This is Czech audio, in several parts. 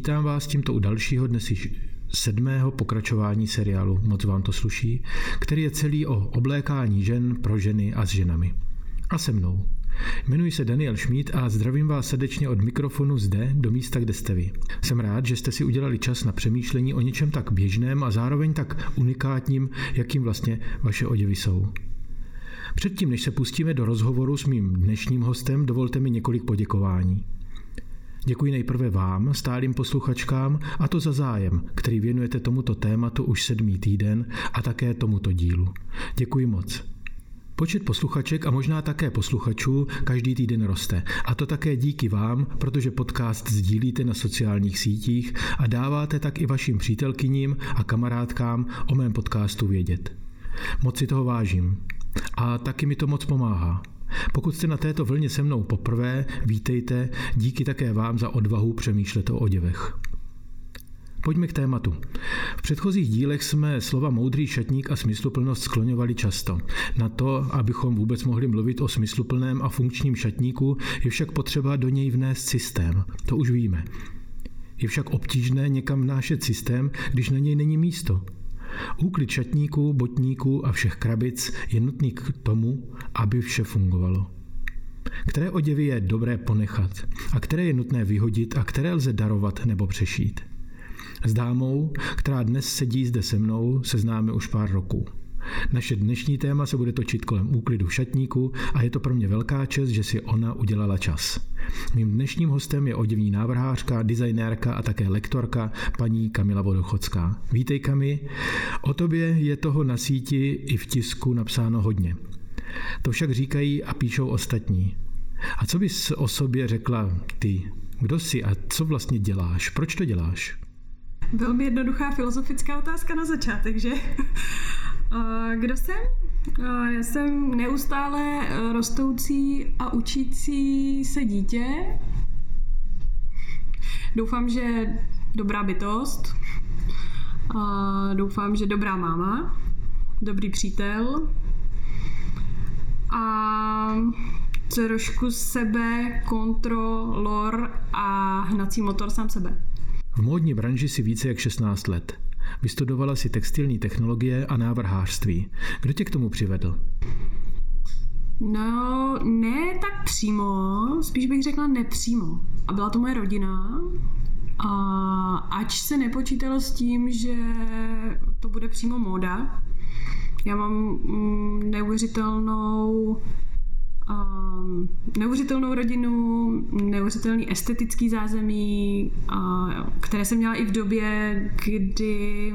vítám vás tímto u dalšího dnes již sedmého pokračování seriálu Moc vám to sluší, který je celý o oblékání žen pro ženy a s ženami. A se mnou. Jmenuji se Daniel Šmíd a zdravím vás srdečně od mikrofonu zde do místa, kde jste vy. Jsem rád, že jste si udělali čas na přemýšlení o něčem tak běžném a zároveň tak unikátním, jakým vlastně vaše oděvy jsou. Předtím, než se pustíme do rozhovoru s mým dnešním hostem, dovolte mi několik poděkování. Děkuji nejprve vám, stálým posluchačkám, a to za zájem, který věnujete tomuto tématu už sedmý týden a také tomuto dílu. Děkuji moc. Počet posluchaček a možná také posluchačů každý týden roste. A to také díky vám, protože podcast sdílíte na sociálních sítích a dáváte tak i vašim přítelkyním a kamarádkám o mém podcastu vědět. Moc si toho vážím. A taky mi to moc pomáhá. Pokud jste na této vlně se mnou poprvé, vítejte, díky také vám za odvahu přemýšlet o oděvech. Pojďme k tématu. V předchozích dílech jsme slova moudrý šatník a smysluplnost skloňovali často. Na to, abychom vůbec mohli mluvit o smysluplném a funkčním šatníku, je však potřeba do něj vnést systém. To už víme. Je však obtížné někam vnášet systém, když na něj není místo. Úklid šatníků, botníků a všech krabic je nutný k tomu, aby vše fungovalo. Které oděvy je dobré ponechat a které je nutné vyhodit a které lze darovat nebo přešít. S dámou, která dnes sedí zde se mnou, se známe už pár roků. Naše dnešní téma se bude točit kolem úklidu v šatníku a je to pro mě velká čest, že si ona udělala čas. Mým dnešním hostem je oděvní návrhářka, designérka a také lektorka paní Kamila Vodochodská. Vítej Kami. O tobě je toho na síti i v tisku napsáno hodně. To však říkají a píšou ostatní. A co bys o sobě řekla ty? Kdo jsi a co vlastně děláš? Proč to děláš? Velmi jednoduchá filozofická otázka na začátek, že? Kdo jsem? Já jsem neustále rostoucí a učící se dítě. Doufám, že dobrá bytost. Doufám, že dobrá máma. Dobrý přítel. A trošku sebe, kontrolor a hnací motor sám sebe. V módní branži si více jak 16 let. Vystudovala si textilní technologie a návrhářství. Kdo tě k tomu přivedl? No, ne tak přímo, spíš bych řekla nepřímo. A byla to moje rodina. A ač se nepočítalo s tím, že to bude přímo móda, já mám mm, neuvěřitelnou um, neuvěřitelnou rodinu, neuvěřitelný estetický zázemí, uh, které jsem měla i v době, kdy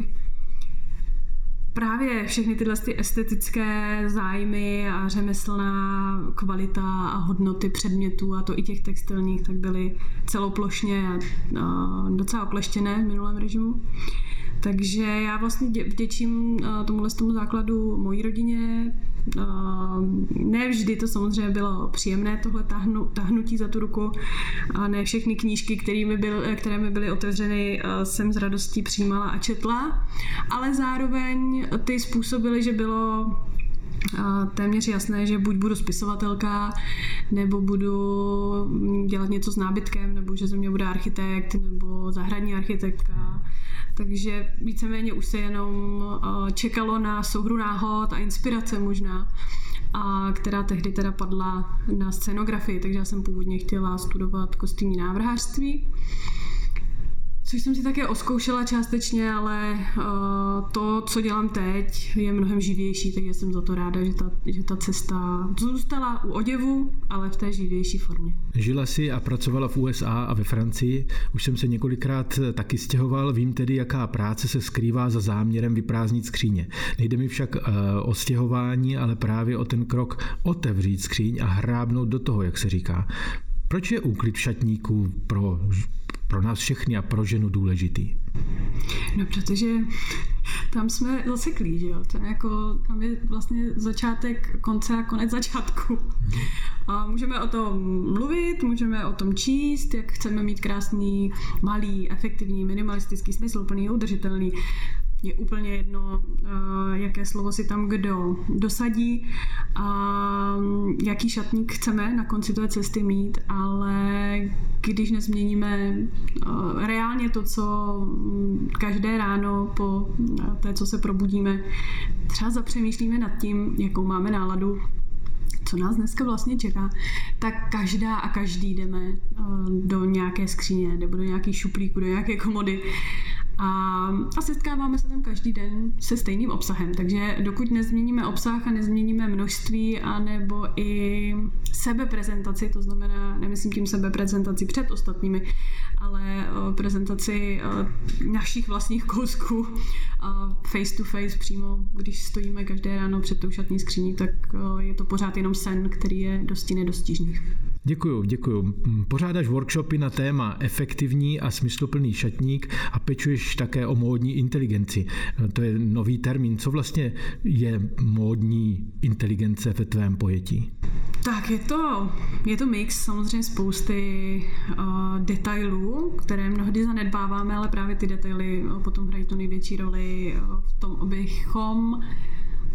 právě všechny tyhle ty estetické zájmy a řemeslná kvalita a hodnoty předmětů a to i těch textilních, tak byly celoplošně a docela okleštěné v minulém režimu. Takže já vlastně vděčím tomuhle tomu základu mojí rodině. Ne vždy to samozřejmě bylo příjemné, tohle tahnu, tahnutí za tu ruku. A ne všechny knížky, které mi, byl, které mi byly otevřeny, jsem s radostí přijímala a četla. Ale zároveň ty způsobily, že bylo téměř jasné, že buď budu spisovatelka, nebo budu dělat něco s nábytkem, nebo že ze mě bude architekt, nebo zahradní architektka takže víceméně už se jenom čekalo na souhru náhod a inspirace možná, a která tehdy teda padla na scenografii, takže já jsem původně chtěla studovat kostýmní návrhářství což jsem si také oskoušela částečně, ale uh, to, co dělám teď, je mnohem živější, takže jsem za to ráda, že ta, že ta cesta zůstala u oděvu, ale v té živější formě. Žila si a pracovala v USA a ve Francii. Už jsem se několikrát taky stěhoval, vím tedy, jaká práce se skrývá za záměrem vyprázdnit skříně. Nejde mi však uh, o stěhování, ale právě o ten krok otevřít skříň a hrábnout do toho, jak se říká. Proč je úklid šatníků pro pro nás všechny a pro ženu důležitý? No, protože tam jsme zaseklí, že jo? To je jako, tam je vlastně začátek konce a konec začátku. A můžeme o tom mluvit, můžeme o tom číst, jak chceme mít krásný, malý, efektivní, minimalistický, smysl, plný, udržitelný. Je úplně jedno, jaké slovo si tam kdo dosadí, a jaký šatník chceme na konci té cesty mít, ale když nezměníme reálně to, co každé ráno po té, co se probudíme, třeba zapřemýšlíme nad tím, jakou máme náladu, co nás dneska vlastně čeká, tak každá a každý jdeme eh, do nějaké skříně nebo do nějaký šuplíku, do nějaké komody a, a setkáváme se tam každý den se stejným obsahem. Takže dokud nezměníme obsah a nezměníme množství a nebo i sebeprezentaci, to znamená, nemyslím tím sebeprezentaci před ostatními, ale prezentaci našich vlastních kousků face to face přímo, když stojíme každé ráno před tou šatní skříní, tak je to pořád jenom sen, který je dosti nedostižný. Děkuju, děkuju. Pořádáš workshopy na téma efektivní a smysluplný šatník a pečuješ také o módní inteligenci. To je nový termín. Co vlastně je módní inteligence ve tvém pojetí? Tak je to, je to mix samozřejmě spousty uh, detailů, které mnohdy zanedbáváme, ale právě ty detaily potom hrají tu největší roli v tom, abychom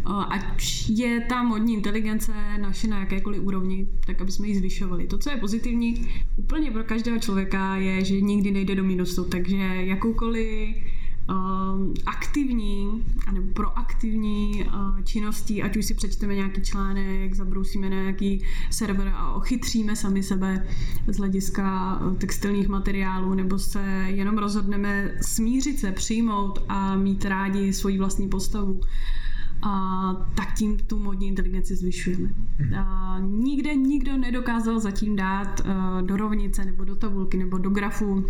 ať je ta modní inteligence naše na jakékoliv úrovni, tak aby jsme ji zvyšovali. To, co je pozitivní úplně pro každého člověka, je, že nikdy nejde do minusu, takže jakoukoliv um, aktivní nebo proaktivní uh, činností, ať už si přečteme nějaký článek, zabrousíme na nějaký server a ochytříme sami sebe z hlediska uh, textilních materiálů, nebo se jenom rozhodneme smířit se, přijmout a mít rádi svoji vlastní postavu a tak tím tu modní inteligenci zvyšujeme. Mhm. A nikde nikdo nedokázal zatím dát uh, do rovnice nebo do tabulky nebo do grafu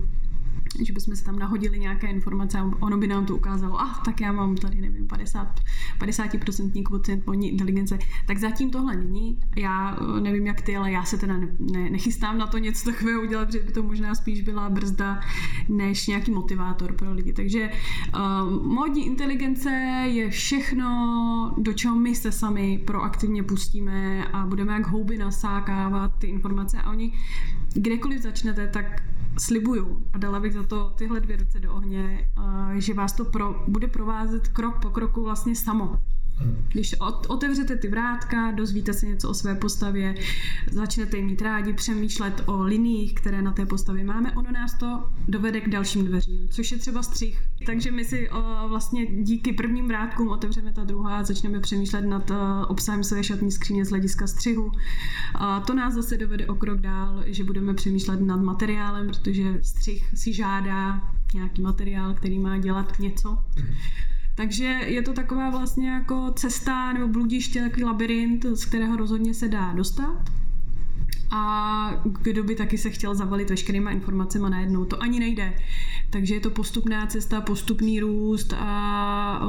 že bychom si tam nahodili nějaké informace a ono by nám to ukázalo, a ah, tak já mám tady, nevím, 50, 50% kvocient modní inteligence, tak zatím tohle není. Já eh, nevím, jak ty, ale já se teda ne, ne, nechystám na to něco takového udělat, protože by to možná spíš byla brzda než nějaký motivátor pro lidi. Takže uh, modní inteligence je všechno, do čeho my se sami proaktivně pustíme a budeme jak houby nasákávat ty informace a oni kdekoliv začnete, tak slibuju a dala bych za to tyhle dvě ruce do ohně, že vás to pro, bude provázet krok po kroku vlastně samo. Když otevřete ty vrátka, dozvíte se něco o své postavě, začnete mít rádi, přemýšlet o liniích, které na té postavě máme, ono nás to dovede k dalším dveřím, což je třeba střih. Takže my si o, vlastně díky prvním vrátkům otevřeme ta druhá a začneme přemýšlet nad obsahem své šatní skříně z hlediska střihu. A to nás zase dovede o krok dál, že budeme přemýšlet nad materiálem, protože střih si žádá nějaký materiál, který má dělat něco. Takže je to taková vlastně jako cesta nebo bludiště, takový labirint, z kterého rozhodně se dá dostat a kdo by taky se chtěl zavalit veškerýma informacemi najednou. To ani nejde. Takže je to postupná cesta, postupný růst a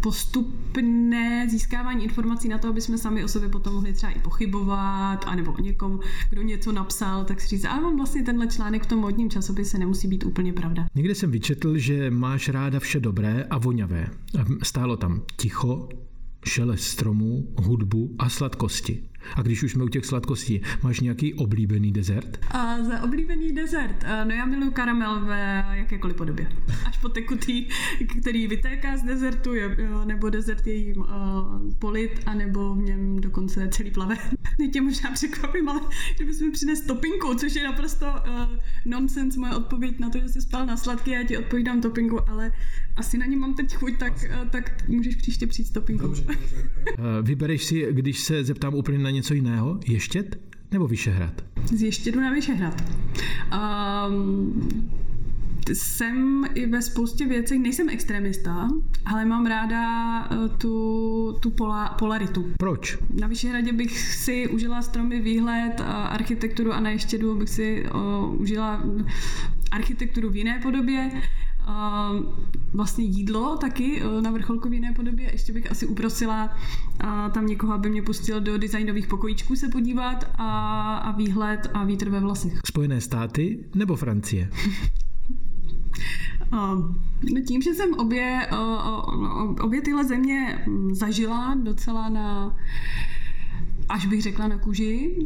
postupné získávání informací na to, aby jsme sami o sobě potom mohli třeba i pochybovat, anebo o někom, kdo něco napsal, tak si říct, ale vlastně tenhle článek v tom modním časopise nemusí být úplně pravda. Někde jsem vyčetl, že máš ráda vše dobré a voňavé. Stálo tam ticho, šelest stromů, hudbu a sladkosti. A když už jsme u těch sladkostí, máš nějaký oblíbený dezert? A za oblíbený dezert? No já miluji karamel ve jakékoliv podobě. Až po tekutý, který vytéká z dezertu, nebo dezert je jim uh, polit, anebo v něm dokonce celý plave. Mě tě možná překvapím, ale kdybys mi přines topinku, což je naprosto uh, nonsense moje odpověď na to, že jsi spal na sladké, já ti odpovídám topinku, ale asi na ně mám teď chuť, tak, uh, tak můžeš příště přijít s topinkou. Dobře, dobře. Vybereš si, když se zeptám úplně na něco jiného? Ještět nebo Vyšehrad? Z Ještědu na Vyšehrad. Um, jsem i ve spoustě věcí, nejsem extremista, ale mám ráda eh, tu, tu pola, polaritu. Proč? Na Vyšehradě bych si užila stromy, výhled, architekturu a na Ještědu bych si uh, užila architekturu v jiné podobě vlastně jídlo taky e, na vrcholku v jiné podobě. Ještě bych asi uprosila tam někoho, aby mě pustil do designových pokojíčků se podívat a, a výhled a vítr ve vlasech. Spojené státy nebo Francie? No tím, že jsem obě, obě tyhle země zažila docela na, až bych řekla na kůži,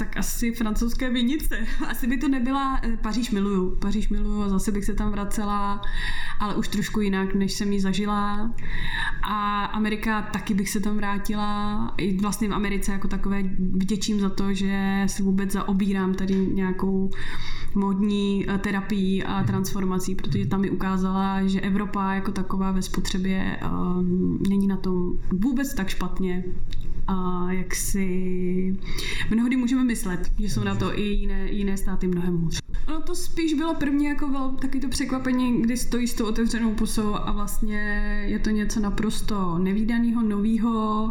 Tak asi francouzské vinice. Asi by to nebyla, eh, Paříž miluju, Paříž miluju a zase bych se tam vracela, ale už trošku jinak, než jsem ji zažila. A Amerika taky bych se tam vrátila. I vlastně v Americe jako takové vděčím za to, že si vůbec zaobírám tady nějakou modní eh, terapii a transformací, protože tam mi ukázala, že Evropa jako taková ve spotřebě um, není na tom vůbec tak špatně, a jak si mnohdy můžeme myslet, že jsou na to i jiné, jiné státy mnohem hůř. No to spíš bylo první jako vel, taky to překvapení, kdy stojí s tou otevřenou pusou a vlastně je to něco naprosto nevýdaného, nového,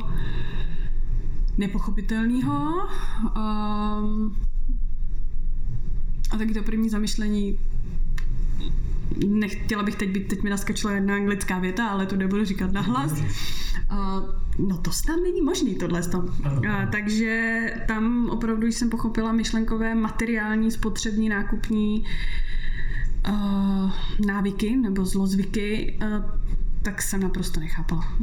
nepochopitelného. Um, a taky to první zamyšlení nechtěla bych teď být, teď mi naskačila jedna anglická věta, ale to nebudu říkat nahlas. Uh, no to snad není možný tohle. Uh, takže tam opravdu jsem pochopila myšlenkové materiální, spotřební, nákupní uh, návyky nebo zlozvyky, uh, tak jsem naprosto nechápala.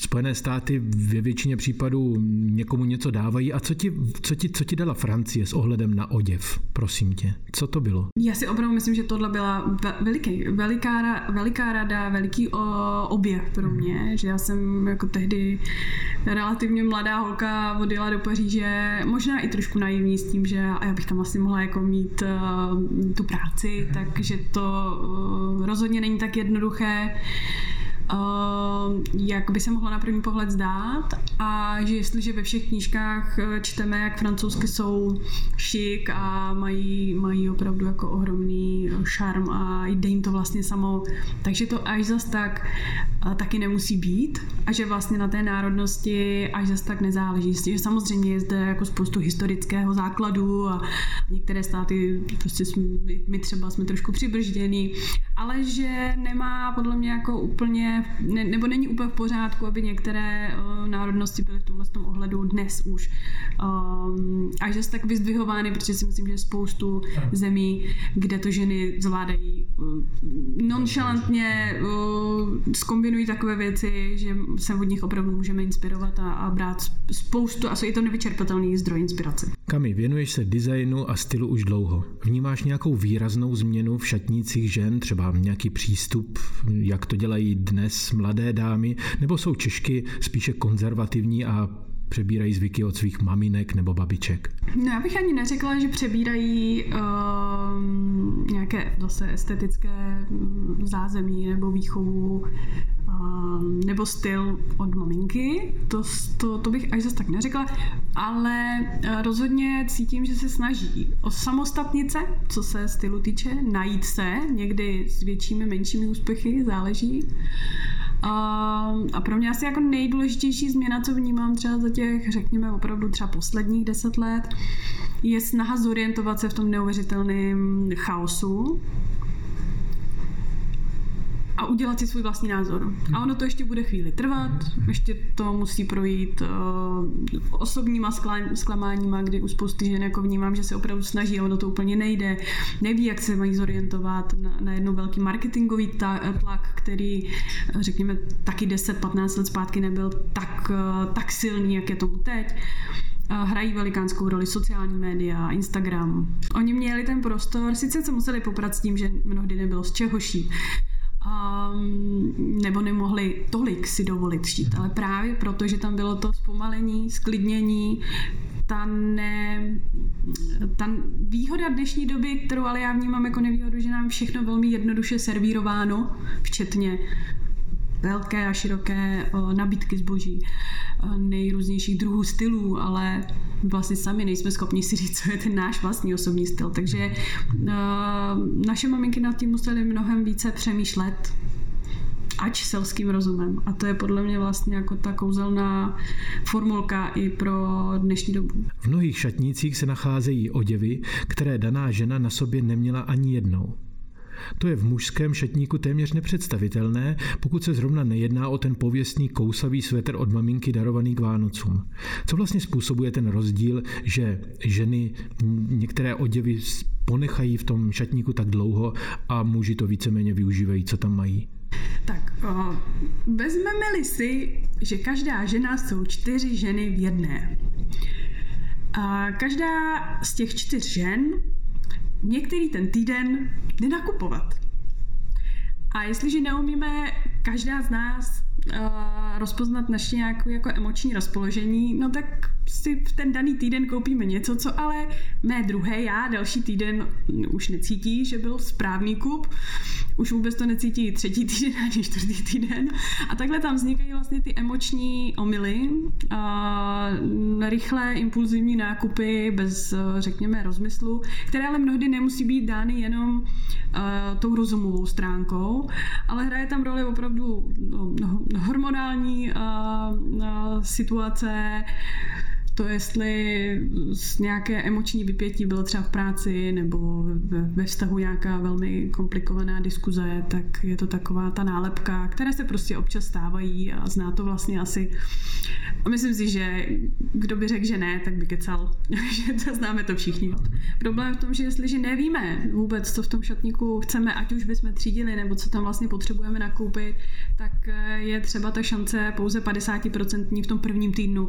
Spojené státy ve většině případů někomu něco dávají. A co ti, co ti, co ti dala Francie s ohledem na oděv, prosím tě? Co to bylo? Já si opravdu myslím, že tohle byla veliký, veliká, veliká rada, veliký o, objev pro mě, že já jsem jako tehdy relativně mladá holka odjela do Paříže, možná i trošku naivní s tím, že a já bych tam asi mohla jako mít uh, tu práci, takže to uh, rozhodně není tak jednoduché. Uh, jak by se mohlo na první pohled zdát a že jestliže ve všech knížkách eh, čteme, jak francouzsky jsou šik a mají, mají opravdu jako ohromný šarm a jde jim to vlastně samo, takže to až zas tak uh, taky nemusí být a že vlastně na té národnosti až zas tak nezáleží. Že samozřejmě je zde jako spoustu historického základu a některé státy, prostě jsme, my třeba jsme trošku přibržděný, ale že nemá podle mě jako úplně ne, nebo není úplně v pořádku, aby některé uh, národnosti byly v tomhle tom ohledu dnes už um, až zase tak vyzdvihovány, protože si myslím, že je spoustu zemí, kde to ženy zvládají uh, nonchalantně, uh, skombinují takové věci, že se od nich opravdu můžeme inspirovat a, a brát spoustu, a je to nevyčerpatelný zdroj inspirace. Kami, věnuješ se designu a stylu už dlouho. Vnímáš nějakou výraznou změnu v šatnících žen, třeba nějaký přístup, jak to dělají dnes mladé dámy, nebo jsou Češky spíše konzervativní a přebírají zvyky od svých maminek nebo babiček? No, já bych ani neřekla, že přebírají uh, nějaké zase estetické zázemí nebo výchovu nebo styl od maminky. To, to, to bych až zase tak neřekla, ale uh, rozhodně cítím, že se snaží o samostatnice, co se stylu týče, najít se někdy s většími, menšími úspěchy, záleží. A pro mě asi jako nejdůležitější změna, co vnímám třeba za těch, řekněme, opravdu třeba posledních deset let, je snaha zorientovat se v tom neuvěřitelném chaosu, a udělat si svůj vlastní názor. A ono to ještě bude chvíli trvat, ještě to musí projít uh, osobníma zklamáníma, kdy u spousty žen jako vnímám, že se opravdu snaží a ono to úplně nejde, neví, jak se mají zorientovat na, na jednou velký marketingový tlak, který, řekněme, taky 10-15 let zpátky nebyl tak, uh, tak silný, jak je tomu teď hrají velikánskou roli sociální média, Instagram. Oni měli ten prostor, sice se museli poprat s tím, že mnohdy nebylo z čeho šít, nebo nemohli tolik si dovolit šít, ale právě proto, že tam bylo to zpomalení, sklidnění, ta, ne, ta výhoda dnešní doby, kterou ale já vnímám jako nevýhodu, že nám všechno velmi jednoduše servírováno, včetně velké a široké nabídky zboží, nejrůznějších druhů stylů, ale vlastně sami nejsme schopni si říct, co je ten náš vlastní osobní styl. Takže naše maminky nad tím museli mnohem více přemýšlet, ač selským rozumem. A to je podle mě vlastně jako ta kouzelná formulka i pro dnešní dobu. V mnohých šatnících se nacházejí oděvy, které daná žena na sobě neměla ani jednou. To je v mužském šatníku téměř nepředstavitelné, pokud se zrovna nejedná o ten pověstný kousavý svetr od maminky darovaný k Vánocům. Co vlastně způsobuje ten rozdíl, že ženy některé oděvy ponechají v tom šatníku tak dlouho a muži to víceméně využívají, co tam mají? Tak, vezmeme-li si, že každá žena jsou čtyři ženy v jedné. A každá z těch čtyř žen některý ten týden jde nakupovat. A jestliže neumíme každá z nás uh, rozpoznat naše nějaké jako emoční rozpoložení, no tak si v ten daný týden koupíme něco, co ale mé druhé já další týden už necítí, že byl správný kup, už vůbec to necítí třetí týden ani čtvrtý týden. A takhle tam vznikají vlastně ty emoční omily, rychlé impulzivní nákupy bez, řekněme, rozmyslu, které ale mnohdy nemusí být dány jenom tou rozumovou stránkou, ale hraje tam roli opravdu no, no, hormonální situace, to, jestli z nějaké emoční vypětí bylo třeba v práci nebo ve vztahu nějaká velmi komplikovaná diskuze, tak je to taková ta nálepka, které se prostě občas stávají a zná to vlastně asi. A myslím si, že kdo by řekl, že ne, tak by kecal, že to známe to všichni. Problém v tom, že jestliže nevíme vůbec, co v tom šatníku chceme, ať už bychom třídili, nebo co tam vlastně potřebujeme nakoupit, tak je třeba ta šance pouze 50% v tom prvním týdnu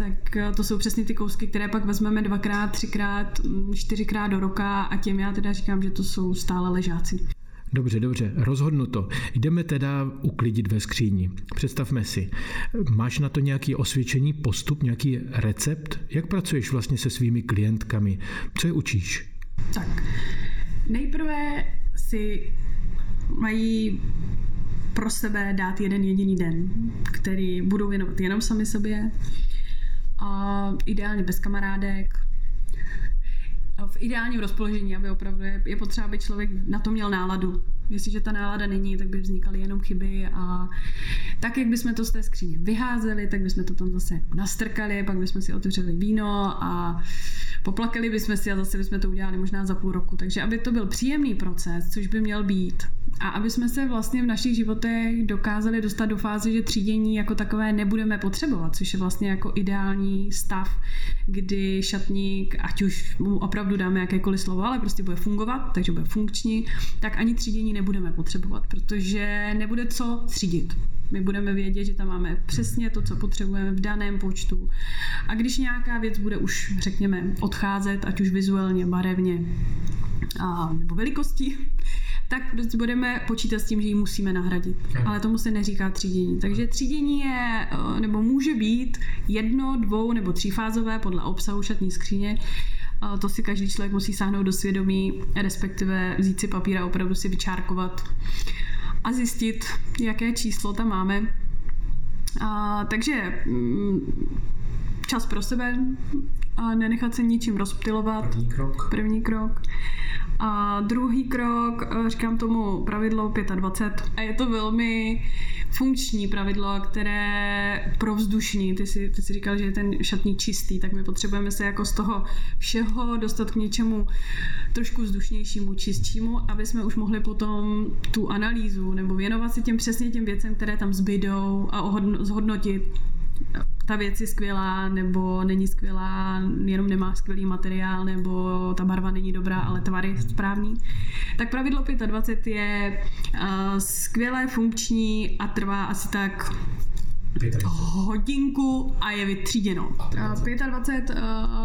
tak eh, to jsou přesně ty kousky, které pak vezmeme dvakrát, třikrát, mm, čtyřikrát do roka a těm já teda říkám, že to jsou stále ležáci. Dobře, dobře, rozhodnuto. Jdeme teda uklidit ve skříni. Představme si, máš na to nějaký osvědčený postup, nějaký recept? Jak pracuješ vlastně se svými klientkami? Co je učíš? Tak, nejprve si mají pro sebe dát jeden jediný den, který budou věnovat jenom sami sobě, a ideálně bez kamarádek, v ideálním rozpoložení, aby opravdu je, je potřeba, aby člověk na to měl náladu. Jestliže ta nálada není, tak by vznikaly jenom chyby a tak, jak bychom to z té skříně vyházeli, tak bychom to tam zase nastrkali, pak bychom si otevřeli víno a poplakali bychom si a zase bychom to udělali možná za půl roku. Takže aby to byl příjemný proces, což by měl být, a aby jsme se vlastně v našich životech dokázali dostat do fáze, že třídění jako takové nebudeme potřebovat, což je vlastně jako ideální stav, kdy šatník, ať už mu opravdu dáme jakékoliv slovo, ale prostě bude fungovat, takže bude funkční, tak ani třídění nebudeme potřebovat, protože nebude co třídit. My budeme vědět, že tam máme přesně to, co potřebujeme v daném počtu. A když nějaká věc bude už, řekněme, odcházet, ať už vizuálně, barevně a, nebo velikostí, tak budeme počítat s tím, že ji musíme nahradit. Ale tomu se neříká třídění. Takže třídění je, eh, nebo může být jedno, dvou nebo třífázové podle obsahu šatní skříně. To si každý člověk musí sáhnout do svědomí, respektive vzít si papír a opravdu si vyčárkovat a zjistit, jaké číslo tam máme. A, takže mm, čas pro sebe, a nenechat se ničím rozptilovat. První krok. První krok. A druhý krok, eh, říkám tomu pravidlo 25. A je to velmi funkční pravidlo, které provzdušní. Ty si, ty si říkal, že je ten šatník čistý, tak my potřebujeme se jako z toho všeho dostat k něčemu trošku vzdušnějšímu, čistšímu, aby jsme už mohli potom tu analýzu nebo věnovat se těm přesně těm věcem, které tam zbydou a zhodnotit, ta věc je skvělá, nebo není skvělá, jenom nemá skvělý materiál, nebo ta barva není dobrá, ale tvar je správný. Tak pravidlo 25 je uh, skvělé, funkční a trvá asi tak hodinku a je vytříděno. 25 uh,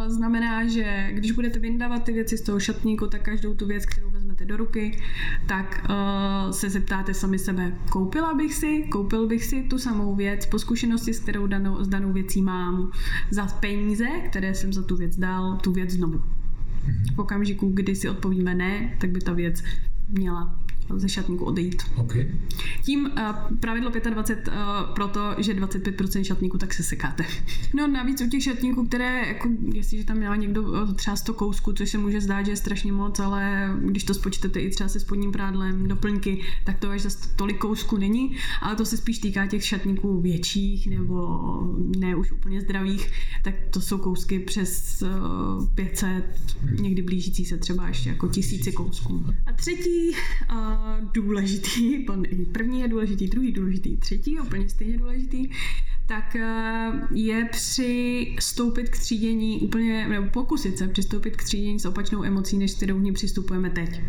znamená, že když budete vyndávat ty věci z toho šatníku, tak každou tu věc, kterou vezmete do ruky, tak uh, se zeptáte sami sebe, koupila bych si, koupil bych si tu samou věc po zkušenosti, s kterou danou, s danou věcí mám, za peníze, které jsem za tu věc dal, tu věc znovu. V okamžiku, kdy si odpovíme ne, tak by ta věc měla ze šatníku odejít. Okay. Tím uh, pravidlo 25 uh, proto, že 25% šatníku, tak se sekáte. No navíc u těch šatníků, které, jako, jestliže tam měla někdo uh, třeba 100 kousků, což se může zdát, že je strašně moc, ale když to spočtete i třeba se spodním prádlem, doplňky, tak to až zase tolik kousků není, ale to se spíš týká těch šatníků větších nebo ne už úplně zdravých, tak to jsou kousky přes uh, 500, někdy blížící se třeba ještě jako tisíci kousků. A třetí uh, důležitý, první je důležitý, druhý důležitý, třetí úplně stejně důležitý, tak eh, je přistoupit k třídění úplně, nebo pokusit se přistoupit k třídění s opačnou emocí, než kterou k ní přistupujeme teď.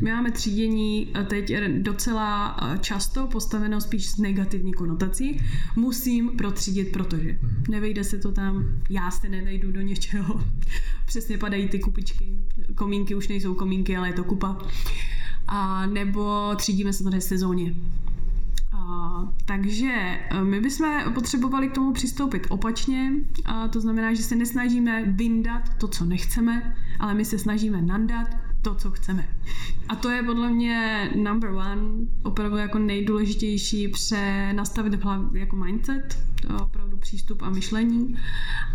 My máme třídění eh, teď docela eh, často postaveno spíš s negativní konotací. Musím protřídit, protože nevejde se to tam, já se nevejdu do něčeho. Přesně padají ty kupičky. Komínky už nejsou komínky, ale je to kupa. A nebo třídíme se tady sezóně. A, takže e, my bychom potřebovali k tomu přistoupit opačně, a to znamená, že se nesnažíme vyndat to, co nechceme, ale my se snažíme nandat to, co chceme. A to je podle mě number one, opravdu jako nejdůležitější přenastavit jako mindset, opravdu přístup a myšlení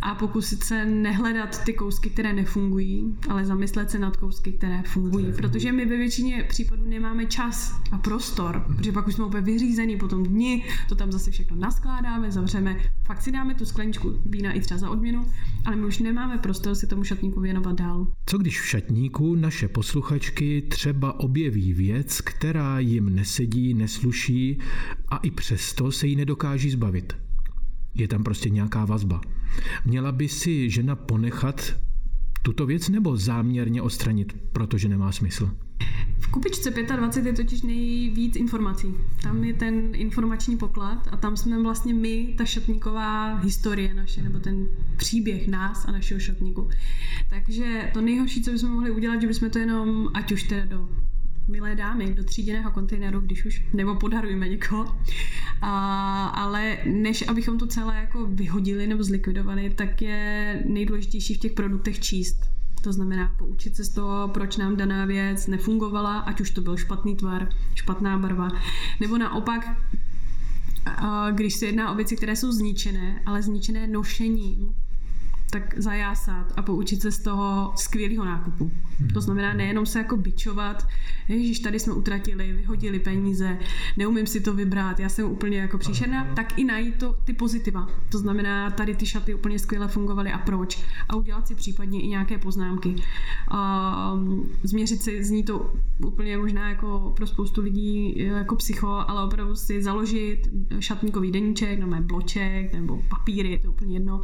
a pokusit se nehledat ty kousky, které nefungují, ale zamyslet se nad kousky, které fungují. Protože my ve většině případů nemáme čas a prostor, protože pak už jsme úplně vyřízený po tom dni, to tam zase všechno naskládáme, zavřeme, fakt si dáme tu skleničku vína i třeba za odměnu, ale my už nemáme prostor si tomu šatníku věnovat dál. Co když v šatníku naše posluchačky třeba objeví věc, která jim nesedí, nesluší a i přesto se jí nedokáží zbavit? Je tam prostě nějaká vazba. Měla by si žena ponechat tuto věc nebo záměrně odstranit, protože nemá smysl? V kupičce 25 je totiž nejvíc informací. Tam je ten informační poklad a tam jsme vlastně my, ta šatníková historie naše, nebo ten příběh nás a našeho šatníku. Takže to nejhorší, co bychom mohli udělat, že bychom to jenom, ať už teda do milé dámy do tříděného kontejneru, když už, nebo podarujeme někoho. A, ale než abychom to celé jako vyhodili nebo zlikvidovali, tak je nejdůležitější v těch produktech číst. To znamená poučit se z toho, proč nám daná věc nefungovala, ať už to byl špatný tvar, špatná barva, nebo naopak, když se jedná o věci, které jsou zničené, ale zničené nošením, tak zajásat a poučit se z toho skvělého nákupu. Hmm. To znamená nejenom se jako bičovat, ježiš, tady jsme utratili, vyhodili peníze, neumím si to vybrat, já jsem úplně jako příšerná, tak i najít to, ty pozitiva. To znamená, tady ty šaty úplně skvěle fungovaly a proč. A udělat si případně i nějaké poznámky. A um, změřit si, zní to úplně možná jako pro spoustu lidí jako psycho, ale opravdu si založit šatníkový deníček, nebo bloček, nebo papíry, je to úplně jedno.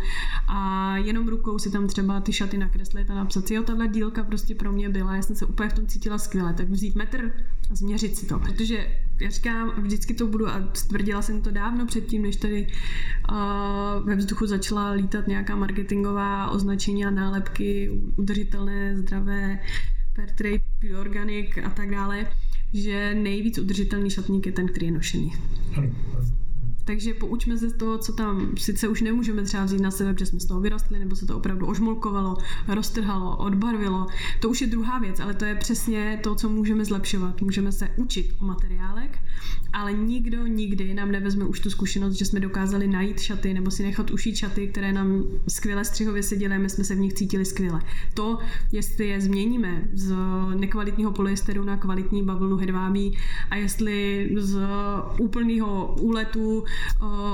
A jenom rukou si tam třeba ty šaty nakreslit a napsat si, jo, tahle dílka prostě pro mě byla, já jsem se úplně v tom cítila skvěle, tak vzít metr a změřit si to, protože já říkám, vždycky to budu a stvrdila jsem to dávno předtím, než tady uh, ve vzduchu začala lítat nějaká marketingová označení a nálepky, udržitelné, zdravé, fair trade, pure organic a tak dále, že nejvíc udržitelný šatník je ten, který je nošený. Takže poučme se z toho, co tam sice už nemůžeme třeba vzít na sebe, protože jsme z toho vyrostli, nebo se to opravdu ožmolkovalo, roztrhalo, odbarvilo. To už je druhá věc, ale to je přesně to, co můžeme zlepšovat. Můžeme se učit o materiálek, ale nikdo nikdy nám nevezme už tu zkušenost, že jsme dokázali najít šaty nebo si nechat ušít šaty, které nám skvěle střihově seděly, my jsme se v nich cítili skvěle. To, jestli je změníme z nekvalitního polyesteru na kvalitní bavlnu hedvábí a jestli z úplného úletu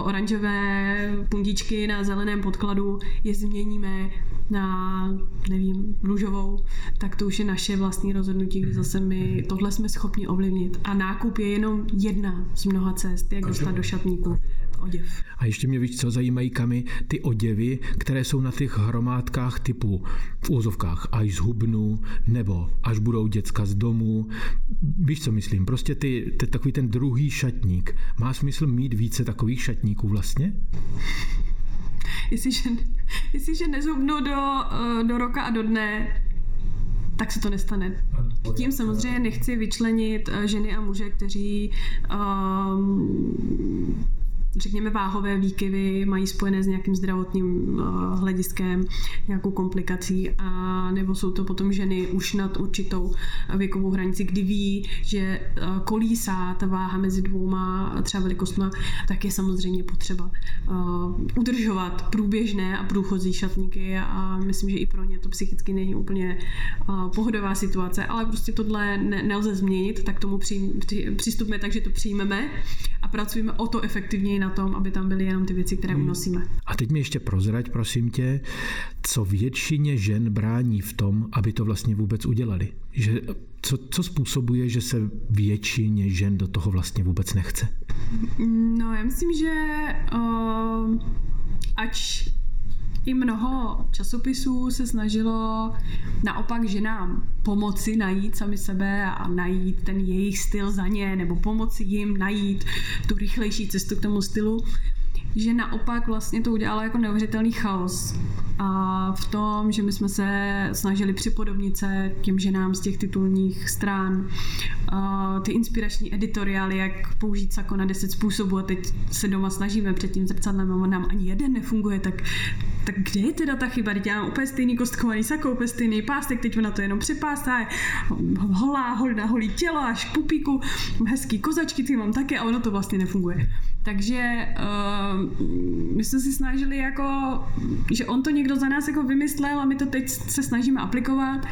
oranžové pundičky na zeleném podkladu je změníme na, nevím, růžovou, tak to už je naše vlastní rozhodnutí, kdy zase my tohle jsme schopni ovlivnit. A nákup je jenom jedna z mnoha cest, jak dostat do šatníku oděv. A ještě mě víš, co zajímají kamy, ty oděvy, které jsou na těch hromádkách typu v úzovkách až z hubnu, nebo až budou děcka z domu. Víš, co myslím? Prostě ty, ty, takový ten druhý šatník. Má smysl mít více takových šatníků vlastně? Jestliže, jestliže nezhubnu do, eh, do roka a do dne, tak se to nestane. Tím samozřejmě nechci vyčlenit eh, ženy a muže, kteří um, řekněme, váhové výkyvy mají spojené s nějakým zdravotním uh, hlediskem, nějakou komplikací, a nebo jsou to potom ženy už nad určitou věkovou hranici, kdy ví, že uh, kolísá ta váha mezi dvouma třeba velikostma, tak je samozřejmě potřeba uh, udržovat průběžné a průchozí šatníky a myslím, že i pro ně to psychicky není úplně pohodová situace, ale prostě tohle ne, nelze změnit, tak tomu přijím, přistupme tak, že to přijmeme a pracujeme o to efektivněji na tom, aby tam byly jenom ty věci, které hmm. unosíme. A teď mi ještě prozrať, prosím tě, co většině žen brání v tom, aby to vlastně vůbec udělali. Že, co, co způsobuje, že se většině žen do toho vlastně vůbec nechce? No, já myslím, že uh, ač i mnoho časopisů se snažilo naopak ženám pomoci najít sami sebe a najít ten jejich styl za ně, nebo pomoci jim najít tu rychlejší cestu k tomu stylu že naopak vlastně to udělalo jako neuvěřitelný chaos. A v tom, že my jsme se snažili připodobnit se těm ženám z těch titulních stran, a ty inspirační editoriály, jak použít sako na 10 způsobů a teď se doma snažíme před tím zrcadlem a nám ani jeden nefunguje, tak tak kde je teda ta chyba? Teď já mám úplně stejný kostkovaný sako, úplně stejný pástek, teď na to jenom připásá, holá, holá, holý tělo až pupíku, hezký kozačky, ty mám také a ono to vlastně nefunguje. Takže uh, my jsme si snažili jako, že on to někdo za nás jako vymyslel a my to teď se snažíme aplikovat,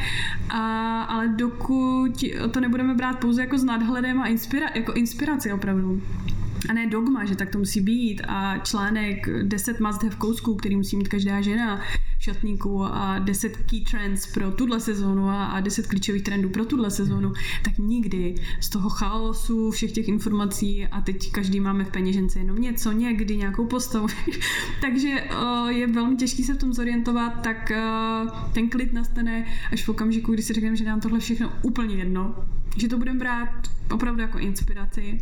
a, ale dokud to nebudeme brát pouze jako s nadhledem a inspira, jako inspiraci opravdu, a ne dogma, že tak to musí být a článek 10 must have kousků, který musí mít každá žena v šatníku a 10 key trends pro tuhle sezónu a 10 klíčových trendů pro tuhle sezónu, tak nikdy z toho chaosu všech těch informací a teď každý máme v peněžence jenom něco, někdy nějakou postavu, takže uh, je velmi těžký se v tom zorientovat, tak uh, ten klid nastane až v okamžiku, kdy si řekneme, že nám tohle všechno úplně jedno, že to budeme brát opravdu jako inspiraci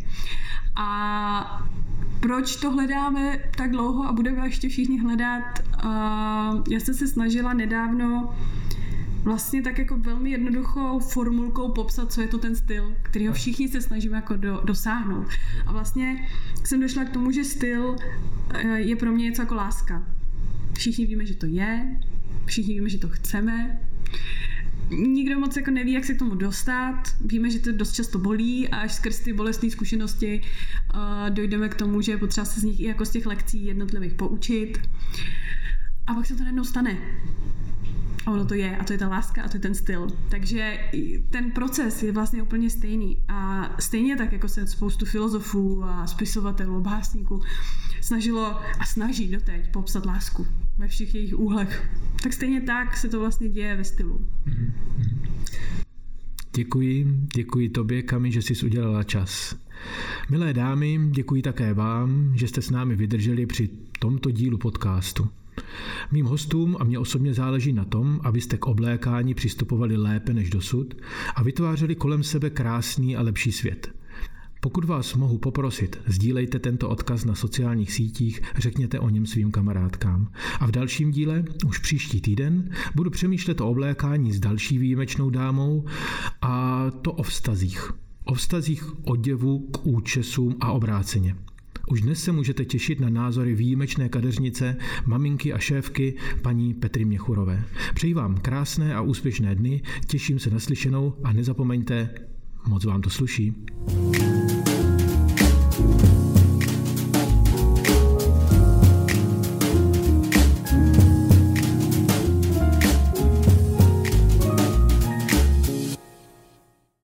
a proč to hledáme tak dlouho a budeme ještě všichni hledat? Uh, já jsem se snažila nedávno vlastně tak jako velmi jednoduchou formulkou popsat, co je to ten styl, který ho všichni se snažíme jako do, dosáhnout. A vlastně jsem došla k tomu, že styl eh, je pro mě něco jako láska. Všichni víme, že to je, všichni víme, že to chceme, nikdo moc jako neví, jak se k tomu dostat. Víme, že to dost často bolí a až skrz ty bolestné zkušenosti uh, dojdeme k tomu, že je potřeba se z nich i jako z těch lekcí jednotlivých poučit. A pak se to najednou stane. A ono to je, a to je ta láska, a to je ten styl. Takže ten proces je vlastně úplně stejný. A stejně tak, jako se spoustu filozofů a spisovatelů, básníků snažilo a snaží doteď popsat lásku ve všech jejich úhlech, tak stejně tak se to vlastně děje ve stylu. Děkuji, děkuji tobě, Kami, že jsi udělala čas. Milé dámy, děkuji také vám, že jste s námi vydrželi při tomto dílu podcastu. Mým hostům a mě osobně záleží na tom, abyste k oblékání přistupovali lépe než dosud a vytvářeli kolem sebe krásný a lepší svět. Pokud vás mohu poprosit, sdílejte tento odkaz na sociálních sítích, řekněte o něm svým kamarádkám. A v dalším díle, už příští týden, budu přemýšlet o oblékání s další výjimečnou dámou a to o vztazích. O vztazích oděvu k účesům a obráceně. Už dnes se můžete těšit na názory výjimečné kadeřnice, maminky a šéfky paní Petry Měchurové. Přeji vám krásné a úspěšné dny, těším se na slyšenou a nezapomeňte, moc vám to sluší.